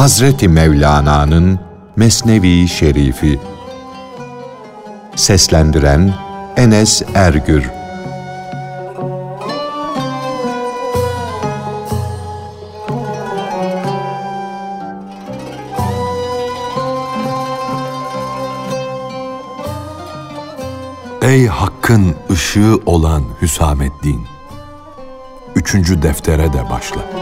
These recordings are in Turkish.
Hazreti Mevlana'nın Mesnevi Şerifi Seslendiren Enes Ergür Ey Hakk'ın ışığı olan Hüsamettin! Üçüncü deftere de başla.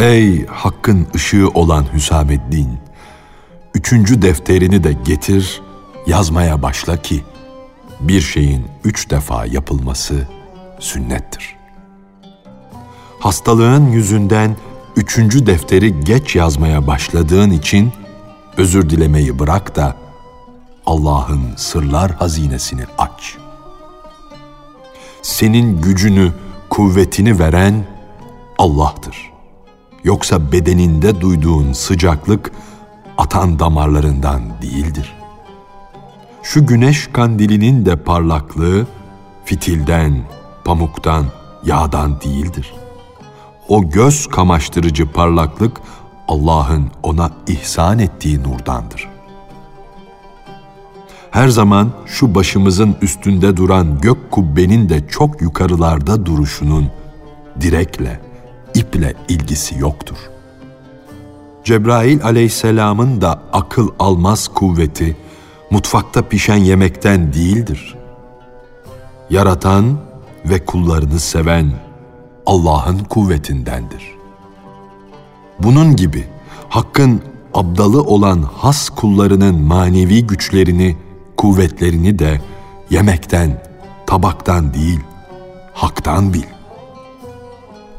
Ey Hakk'ın ışığı olan Hüsamettin! Üçüncü defterini de getir, yazmaya başla ki, bir şeyin üç defa yapılması sünnettir. Hastalığın yüzünden üçüncü defteri geç yazmaya başladığın için özür dilemeyi bırak da Allah'ın sırlar hazinesini aç. Senin gücünü, kuvvetini veren Allah'tır. Yoksa bedeninde duyduğun sıcaklık atan damarlarından değildir. Şu güneş kandilinin de parlaklığı fitilden, pamuktan, yağdan değildir. O göz kamaştırıcı parlaklık Allah'ın ona ihsan ettiği nurdandır. Her zaman şu başımızın üstünde duran gök kubbenin de çok yukarılarda duruşunun direkle, iple ilgisi yoktur. Cebrail aleyhisselamın da akıl almaz kuvveti mutfakta pişen yemekten değildir. Yaratan ve kullarını seven Allah'ın kuvvetindendir. Bunun gibi Hakk'ın abdalı olan has kullarının manevi güçlerini, kuvvetlerini de yemekten, tabaktan değil, haktan bil.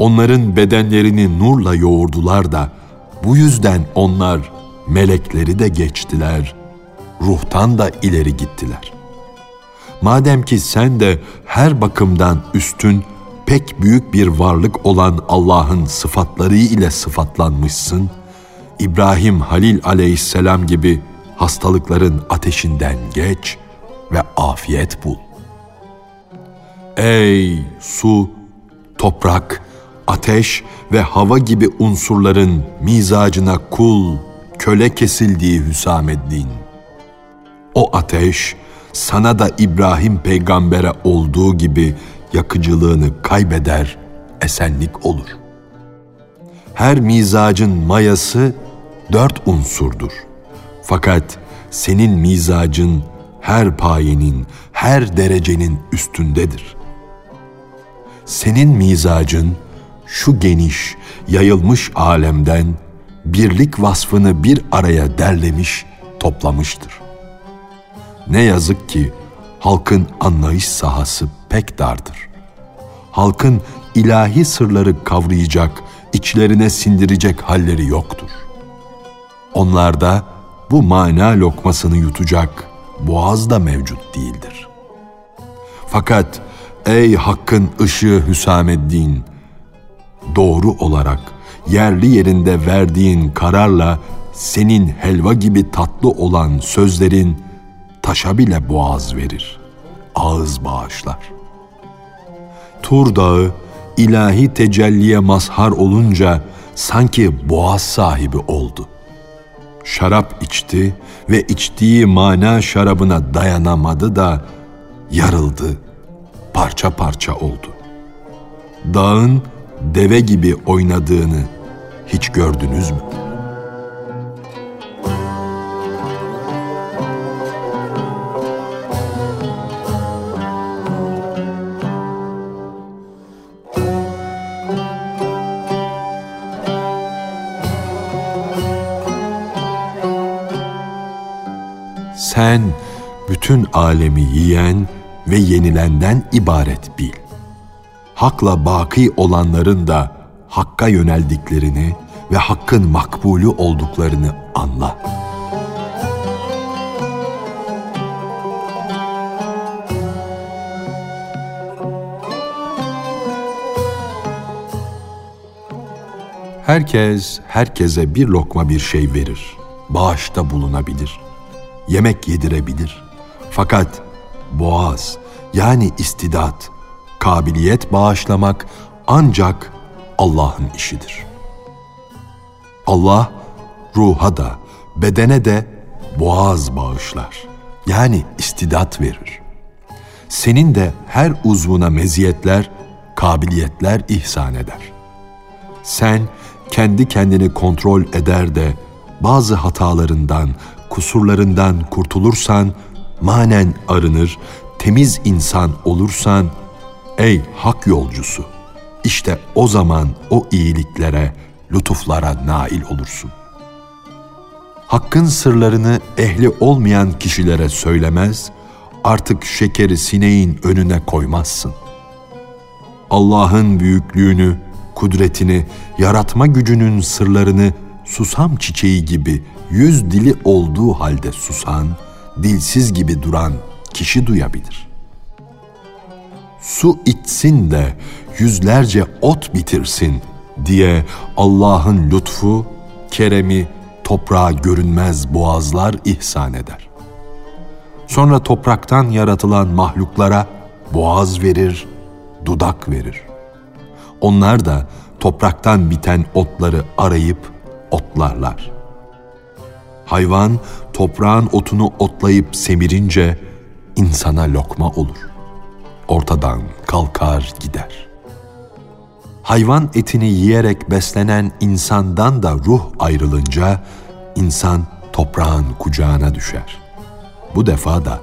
Onların bedenlerini nurla yoğurdular da bu yüzden onlar melekleri de geçtiler, ruhtan da ileri gittiler. Madem ki sen de her bakımdan üstün, pek büyük bir varlık olan Allah'ın sıfatları ile sıfatlanmışsın, İbrahim Halil aleyhisselam gibi hastalıkların ateşinden geç ve afiyet bul. Ey su, toprak, ateş ve hava gibi unsurların mizacına kul, köle kesildiği Hüsameddin. O ateş sana da İbrahim peygambere olduğu gibi yakıcılığını kaybeder, esenlik olur. Her mizacın mayası dört unsurdur. Fakat senin mizacın her payenin, her derecenin üstündedir. Senin mizacın şu geniş, yayılmış alemden birlik vasfını bir araya derlemiş, toplamıştır. Ne yazık ki halkın anlayış sahası pek dardır. Halkın ilahi sırları kavrayacak, içlerine sindirecek halleri yoktur. Onlarda bu mana lokmasını yutacak boğaz da mevcut değildir. Fakat ey hakkın ışığı Hüsameddin, doğru olarak yerli yerinde verdiğin kararla senin helva gibi tatlı olan sözlerin taşa bile boğaz verir, ağız bağışlar. Tur Dağı ilahi tecelliye mazhar olunca sanki boğaz sahibi oldu. Şarap içti ve içtiği mana şarabına dayanamadı da yarıldı, parça parça oldu. Dağın deve gibi oynadığını hiç gördünüz mü?'' Sen bütün alemi yiyen ve yenilenden ibaret bil. Hakla baki olanların da Hakk'a yöneldiklerini ve Hakk'ın makbulü olduklarını anla. Herkes herkese bir lokma bir şey verir. Bağışta bulunabilir.'' yemek yedirebilir, Fakat boğaz yani istidat, kabiliyet bağışlamak ancak Allah'ın işidir. Allah ruha da bedene de boğaz bağışlar. Yani istidat verir. Senin de her uzvuna meziyetler, kabiliyetler ihsan eder. Sen kendi kendini kontrol eder de bazı hatalarından, kusurlarından kurtulursan, manen arınır, temiz insan olursan, ey hak yolcusu, işte o zaman o iyiliklere, lütuflara nail olursun. Hakkın sırlarını ehli olmayan kişilere söylemez, artık şekeri sineğin önüne koymazsın. Allah'ın büyüklüğünü, kudretini, yaratma gücünün sırlarını susam çiçeği gibi yüz dili olduğu halde susan, dilsiz gibi duran kişi duyabilir. Su içsin de yüzlerce ot bitirsin diye Allah'ın lütfu, keremi toprağa görünmez boğazlar ihsan eder. Sonra topraktan yaratılan mahluklara boğaz verir, dudak verir. Onlar da topraktan biten otları arayıp otlarlar. Hayvan toprağın otunu otlayıp semirince insana lokma olur. Ortadan kalkar gider. Hayvan etini yiyerek beslenen insandan da ruh ayrılınca insan toprağın kucağına düşer. Bu defa da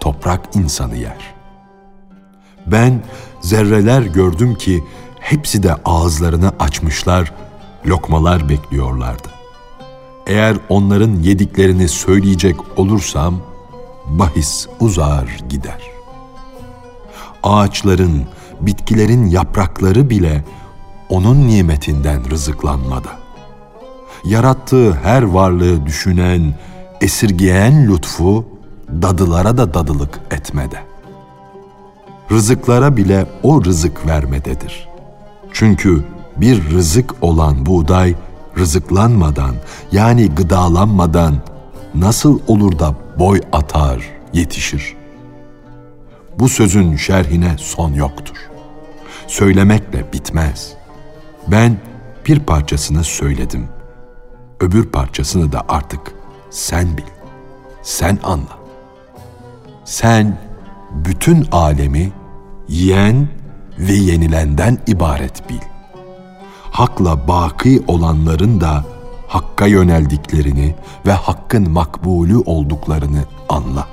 toprak insanı yer. Ben zerreler gördüm ki hepsi de ağızlarını açmışlar, lokmalar bekliyorlardı. Eğer onların yediklerini söyleyecek olursam bahis uzar gider. Ağaçların, bitkilerin yaprakları bile onun nimetinden rızıklanmada. Yarattığı her varlığı düşünen, esirgeyen lütfu dadılara da dadılık etmede. Rızıklara bile o rızık vermededir. Çünkü bir rızık olan buğday rızıklanmadan yani gıdalanmadan nasıl olur da boy atar, yetişir? Bu sözün şerhine son yoktur. Söylemekle bitmez. Ben bir parçasını söyledim. Öbür parçasını da artık sen bil. Sen anla. Sen bütün alemi yiyen ve yenilenden ibaret bil. Hakla baki olanların da Hakk'a yöneldiklerini ve Hakk'ın makbulü olduklarını anla.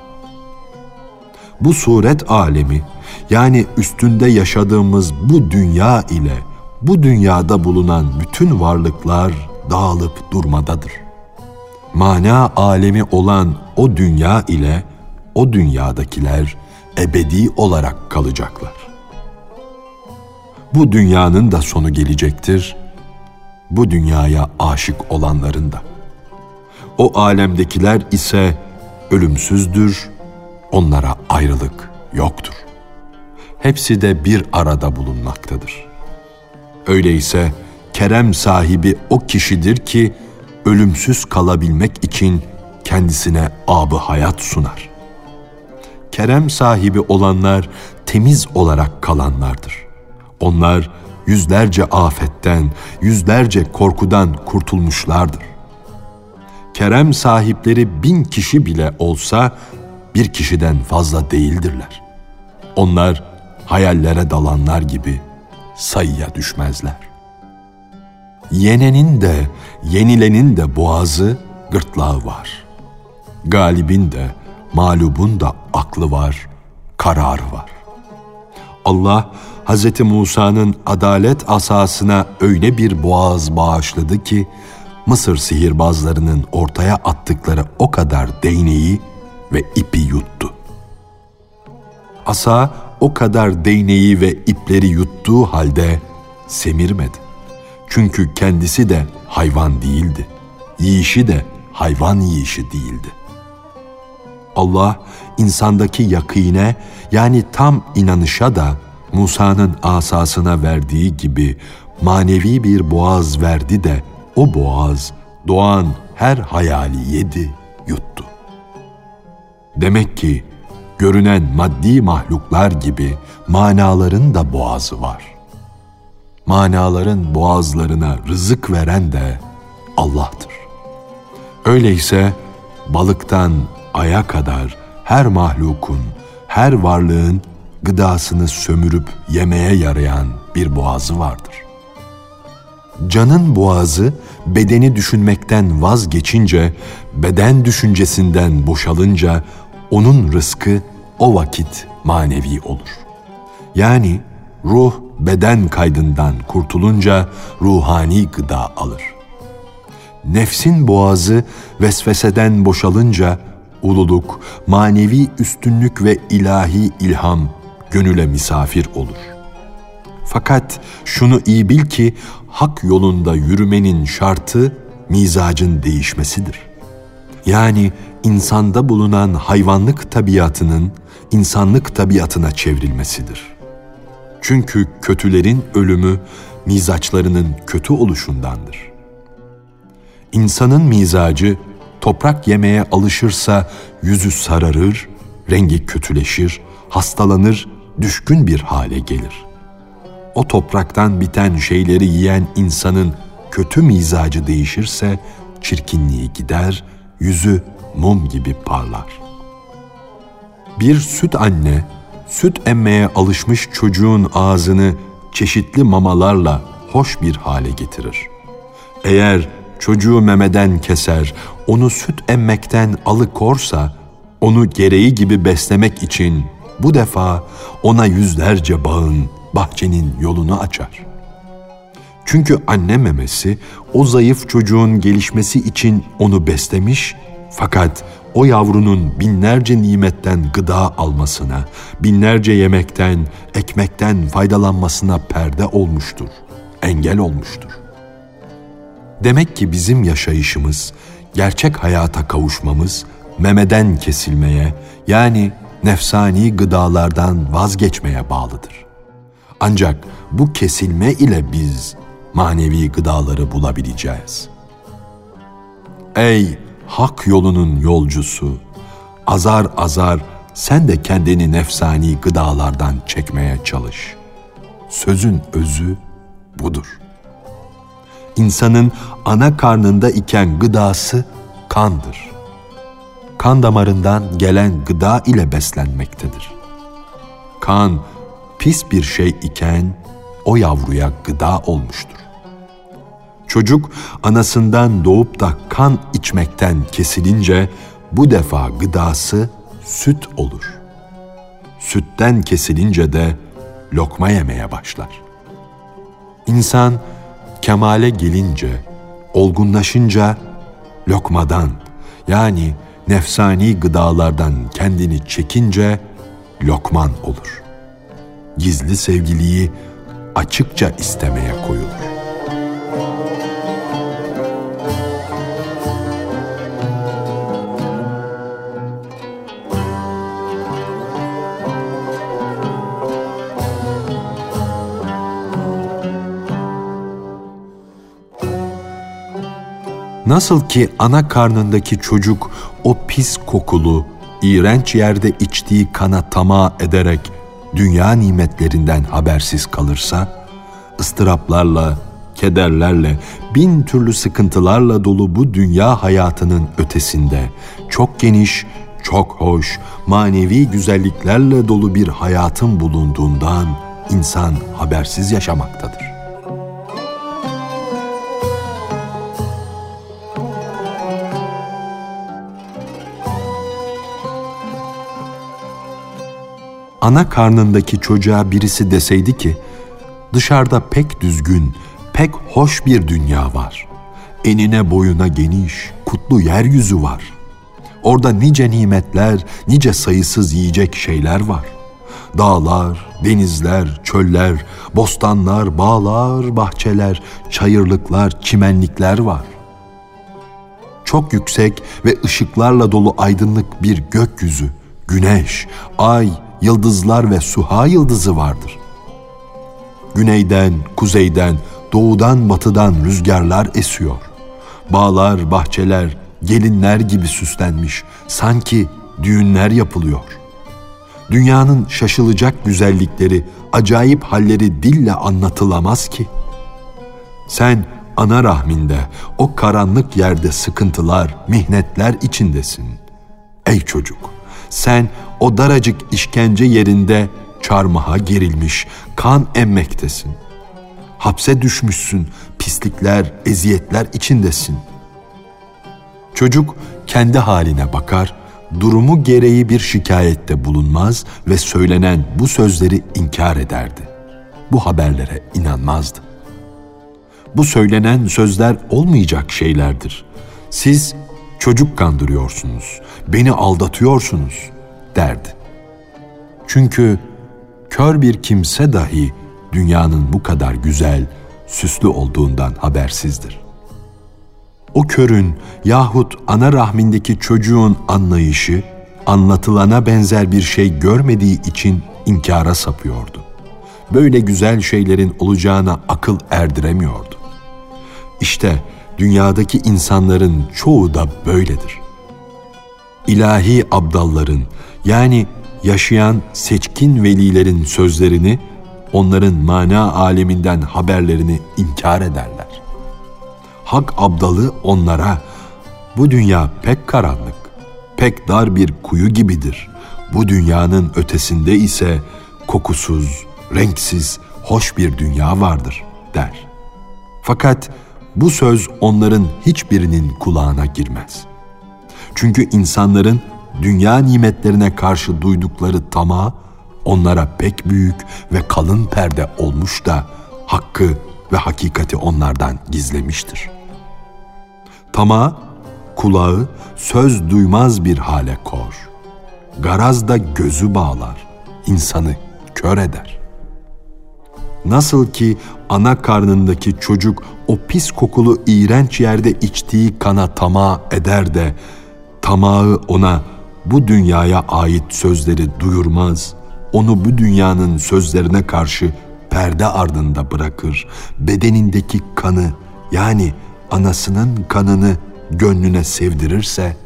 Bu suret alemi yani üstünde yaşadığımız bu dünya ile bu dünyada bulunan bütün varlıklar dağılıp durmadadır. Mana alemi olan o dünya ile o dünyadakiler ebedi olarak kalacaklar. Bu dünyanın da sonu gelecektir. Bu dünyaya aşık olanların da. O alemdekiler ise ölümsüzdür, onlara ayrılık yoktur. Hepsi de bir arada bulunmaktadır. Öyleyse kerem sahibi o kişidir ki ölümsüz kalabilmek için kendisine abı hayat sunar kerem sahibi olanlar temiz olarak kalanlardır. Onlar yüzlerce afetten, yüzlerce korkudan kurtulmuşlardır. Kerem sahipleri bin kişi bile olsa bir kişiden fazla değildirler. Onlar hayallere dalanlar gibi sayıya düşmezler. Yenenin de, yenilenin de boğazı, gırtlağı var. Galibin de, mağlubun da aklı var, kararı var. Allah Hz. Musa'nın adalet asasına öyle bir boğaz bağışladı ki Mısır sihirbazlarının ortaya attıkları o kadar değneği ve ipi yuttu. Asa o kadar değneği ve ipleri yuttuğu halde semirmedi. Çünkü kendisi de hayvan değildi. Yiyişi de hayvan yiyişi değildi. Allah insandaki yakine yani tam inanışa da Musa'nın asasına verdiği gibi manevi bir boğaz verdi de o boğaz doğan her hayali yedi, yuttu. Demek ki görünen maddi mahluklar gibi manaların da boğazı var. Manaların boğazlarına rızık veren de Allah'tır. Öyleyse balıktan aya kadar her mahlukun, her varlığın gıdasını sömürüp yemeye yarayan bir boğazı vardır. Canın boğazı bedeni düşünmekten vazgeçince, beden düşüncesinden boşalınca onun rızkı o vakit manevi olur. Yani ruh beden kaydından kurtulunca ruhani gıda alır. Nefsin boğazı vesveseden boşalınca ululuk, manevi üstünlük ve ilahi ilham gönüle misafir olur. Fakat şunu iyi bil ki hak yolunda yürümenin şartı mizacın değişmesidir. Yani insanda bulunan hayvanlık tabiatının insanlık tabiatına çevrilmesidir. Çünkü kötülerin ölümü mizaçlarının kötü oluşundandır. İnsanın mizacı toprak yemeye alışırsa yüzü sararır, rengi kötüleşir, hastalanır, düşkün bir hale gelir. O topraktan biten şeyleri yiyen insanın kötü mizacı değişirse çirkinliği gider, yüzü mum gibi parlar. Bir süt anne süt emmeye alışmış çocuğun ağzını çeşitli mamalarla hoş bir hale getirir. Eğer çocuğu memeden keser, onu süt emmekten alıkorsa, onu gereği gibi beslemek için bu defa ona yüzlerce bağın, bahçenin yolunu açar. Çünkü anne memesi o zayıf çocuğun gelişmesi için onu beslemiş fakat o yavrunun binlerce nimetten gıda almasına, binlerce yemekten, ekmekten faydalanmasına perde olmuştur, engel olmuştur. Demek ki bizim yaşayışımız, gerçek hayata kavuşmamız, memeden kesilmeye yani nefsani gıdalardan vazgeçmeye bağlıdır. Ancak bu kesilme ile biz manevi gıdaları bulabileceğiz. Ey hak yolunun yolcusu, azar azar sen de kendini nefsani gıdalardan çekmeye çalış. Sözün özü budur. İnsanın ana karnında iken gıdası kandır. Kan damarından gelen gıda ile beslenmektedir. Kan pis bir şey iken o yavruya gıda olmuştur. Çocuk anasından doğup da kan içmekten kesilince bu defa gıdası süt olur. Sütten kesilince de lokma yemeye başlar. İnsan kemale gelince, olgunlaşınca lokmadan yani nefsani gıdalardan kendini çekince lokman olur. Gizli sevgiliyi açıkça istemeye koyulur. Nasıl ki ana karnındaki çocuk o pis kokulu, iğrenç yerde içtiği kana tamah ederek dünya nimetlerinden habersiz kalırsa, ıstıraplarla, kederlerle, bin türlü sıkıntılarla dolu bu dünya hayatının ötesinde çok geniş, çok hoş, manevi güzelliklerle dolu bir hayatın bulunduğundan insan habersiz yaşamaktadır. Ana karnındaki çocuğa birisi deseydi ki, dışarıda pek düzgün, pek hoş bir dünya var. Enine boyuna geniş, kutlu yeryüzü var. Orada nice nimetler, nice sayısız yiyecek şeyler var. Dağlar, denizler, çöller, bostanlar, bağlar, bahçeler, çayırlıklar, çimenlikler var. Çok yüksek ve ışıklarla dolu aydınlık bir gökyüzü, güneş, ay, yıldızlar ve suha yıldızı vardır. Güneyden, kuzeyden, doğudan, batıdan rüzgarlar esiyor. Bağlar, bahçeler, gelinler gibi süslenmiş, sanki düğünler yapılıyor. Dünyanın şaşılacak güzellikleri, acayip halleri dille anlatılamaz ki. Sen ana rahminde, o karanlık yerde sıkıntılar, mihnetler içindesin. Ey çocuk, sen o daracık işkence yerinde çarmıha gerilmiş, kan emmektesin. Hapse düşmüşsün, pislikler, eziyetler içindesin. Çocuk kendi haline bakar, durumu gereği bir şikayette bulunmaz ve söylenen bu sözleri inkar ederdi. Bu haberlere inanmazdı. Bu söylenen sözler olmayacak şeylerdir. Siz çocuk kandırıyorsunuz, beni aldatıyorsunuz derdi. Çünkü kör bir kimse dahi dünyanın bu kadar güzel, süslü olduğundan habersizdir. O körün yahut ana rahmindeki çocuğun anlayışı anlatılana benzer bir şey görmediği için inkara sapıyordu. Böyle güzel şeylerin olacağına akıl erdiremiyordu. İşte dünyadaki insanların çoğu da böyledir. İlahi abdalların yani yaşayan seçkin velilerin sözlerini, onların mana aleminden haberlerini inkar ederler. Hak abdalı onlara, bu dünya pek karanlık, pek dar bir kuyu gibidir. Bu dünyanın ötesinde ise kokusuz, renksiz, hoş bir dünya vardır der. Fakat bu söz onların hiçbirinin kulağına girmez. Çünkü insanların dünya nimetlerine karşı duydukları tamah onlara pek büyük ve kalın perde olmuş da hakkı ve hakikati onlardan gizlemiştir. Tamah kulağı söz duymaz bir hale kor. Garaz da gözü bağlar, insanı kör eder. Nasıl ki ana karnındaki çocuk o pis kokulu iğrenç yerde içtiği kana tamah eder de tamağı ona bu dünyaya ait sözleri duyurmaz, onu bu dünyanın sözlerine karşı perde ardında bırakır, bedenindeki kanı yani anasının kanını gönlüne sevdirirse,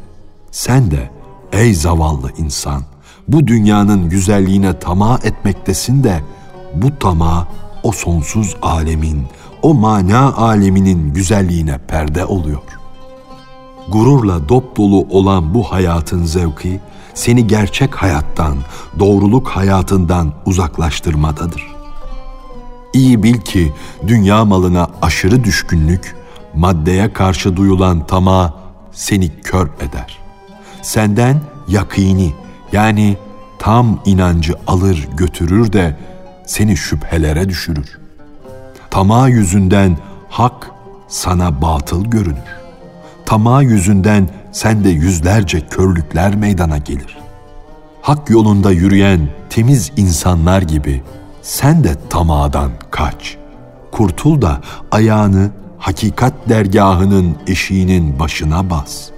sen de ey zavallı insan, bu dünyanın güzelliğine tamah etmektesin de, bu tamah o sonsuz alemin, o mana aleminin güzelliğine perde oluyor. Gururla dop dolu olan bu hayatın zevki, seni gerçek hayattan, doğruluk hayatından uzaklaştırmadadır. İyi bil ki dünya malına aşırı düşkünlük, maddeye karşı duyulan tamah seni kör eder. Senden yakini yani tam inancı alır götürür de seni şüphelere düşürür. Tamah yüzünden hak sana batıl görünür. Tamah yüzünden sende yüzlerce körlükler meydana gelir. Hak yolunda yürüyen temiz insanlar gibi sen de tamadan kaç. Kurtul da ayağını hakikat dergahının eşiğinin başına bas.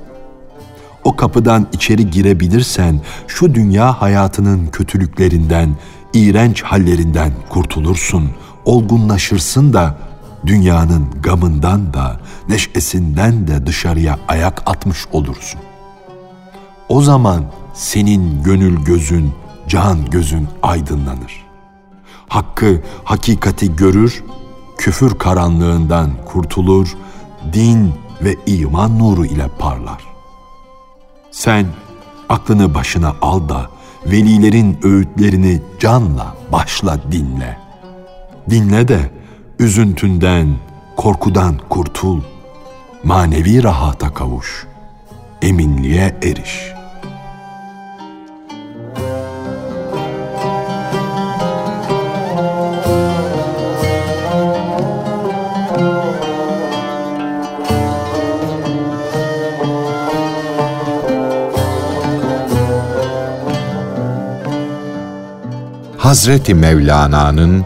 O kapıdan içeri girebilirsen şu dünya hayatının kötülüklerinden, iğrenç hallerinden kurtulursun, olgunlaşırsın da dünyanın gamından da, neşesinden de dışarıya ayak atmış olursun. O zaman senin gönül gözün, can gözün aydınlanır. Hakkı, hakikati görür, küfür karanlığından kurtulur, din ve iman nuru ile parlar. Sen aklını başına al da velilerin öğütlerini canla başla dinle. Dinle de üzüntünden, korkudan kurtul. Manevi rahata kavuş. Eminliğe eriş.'' Hazreti Mevlana'nın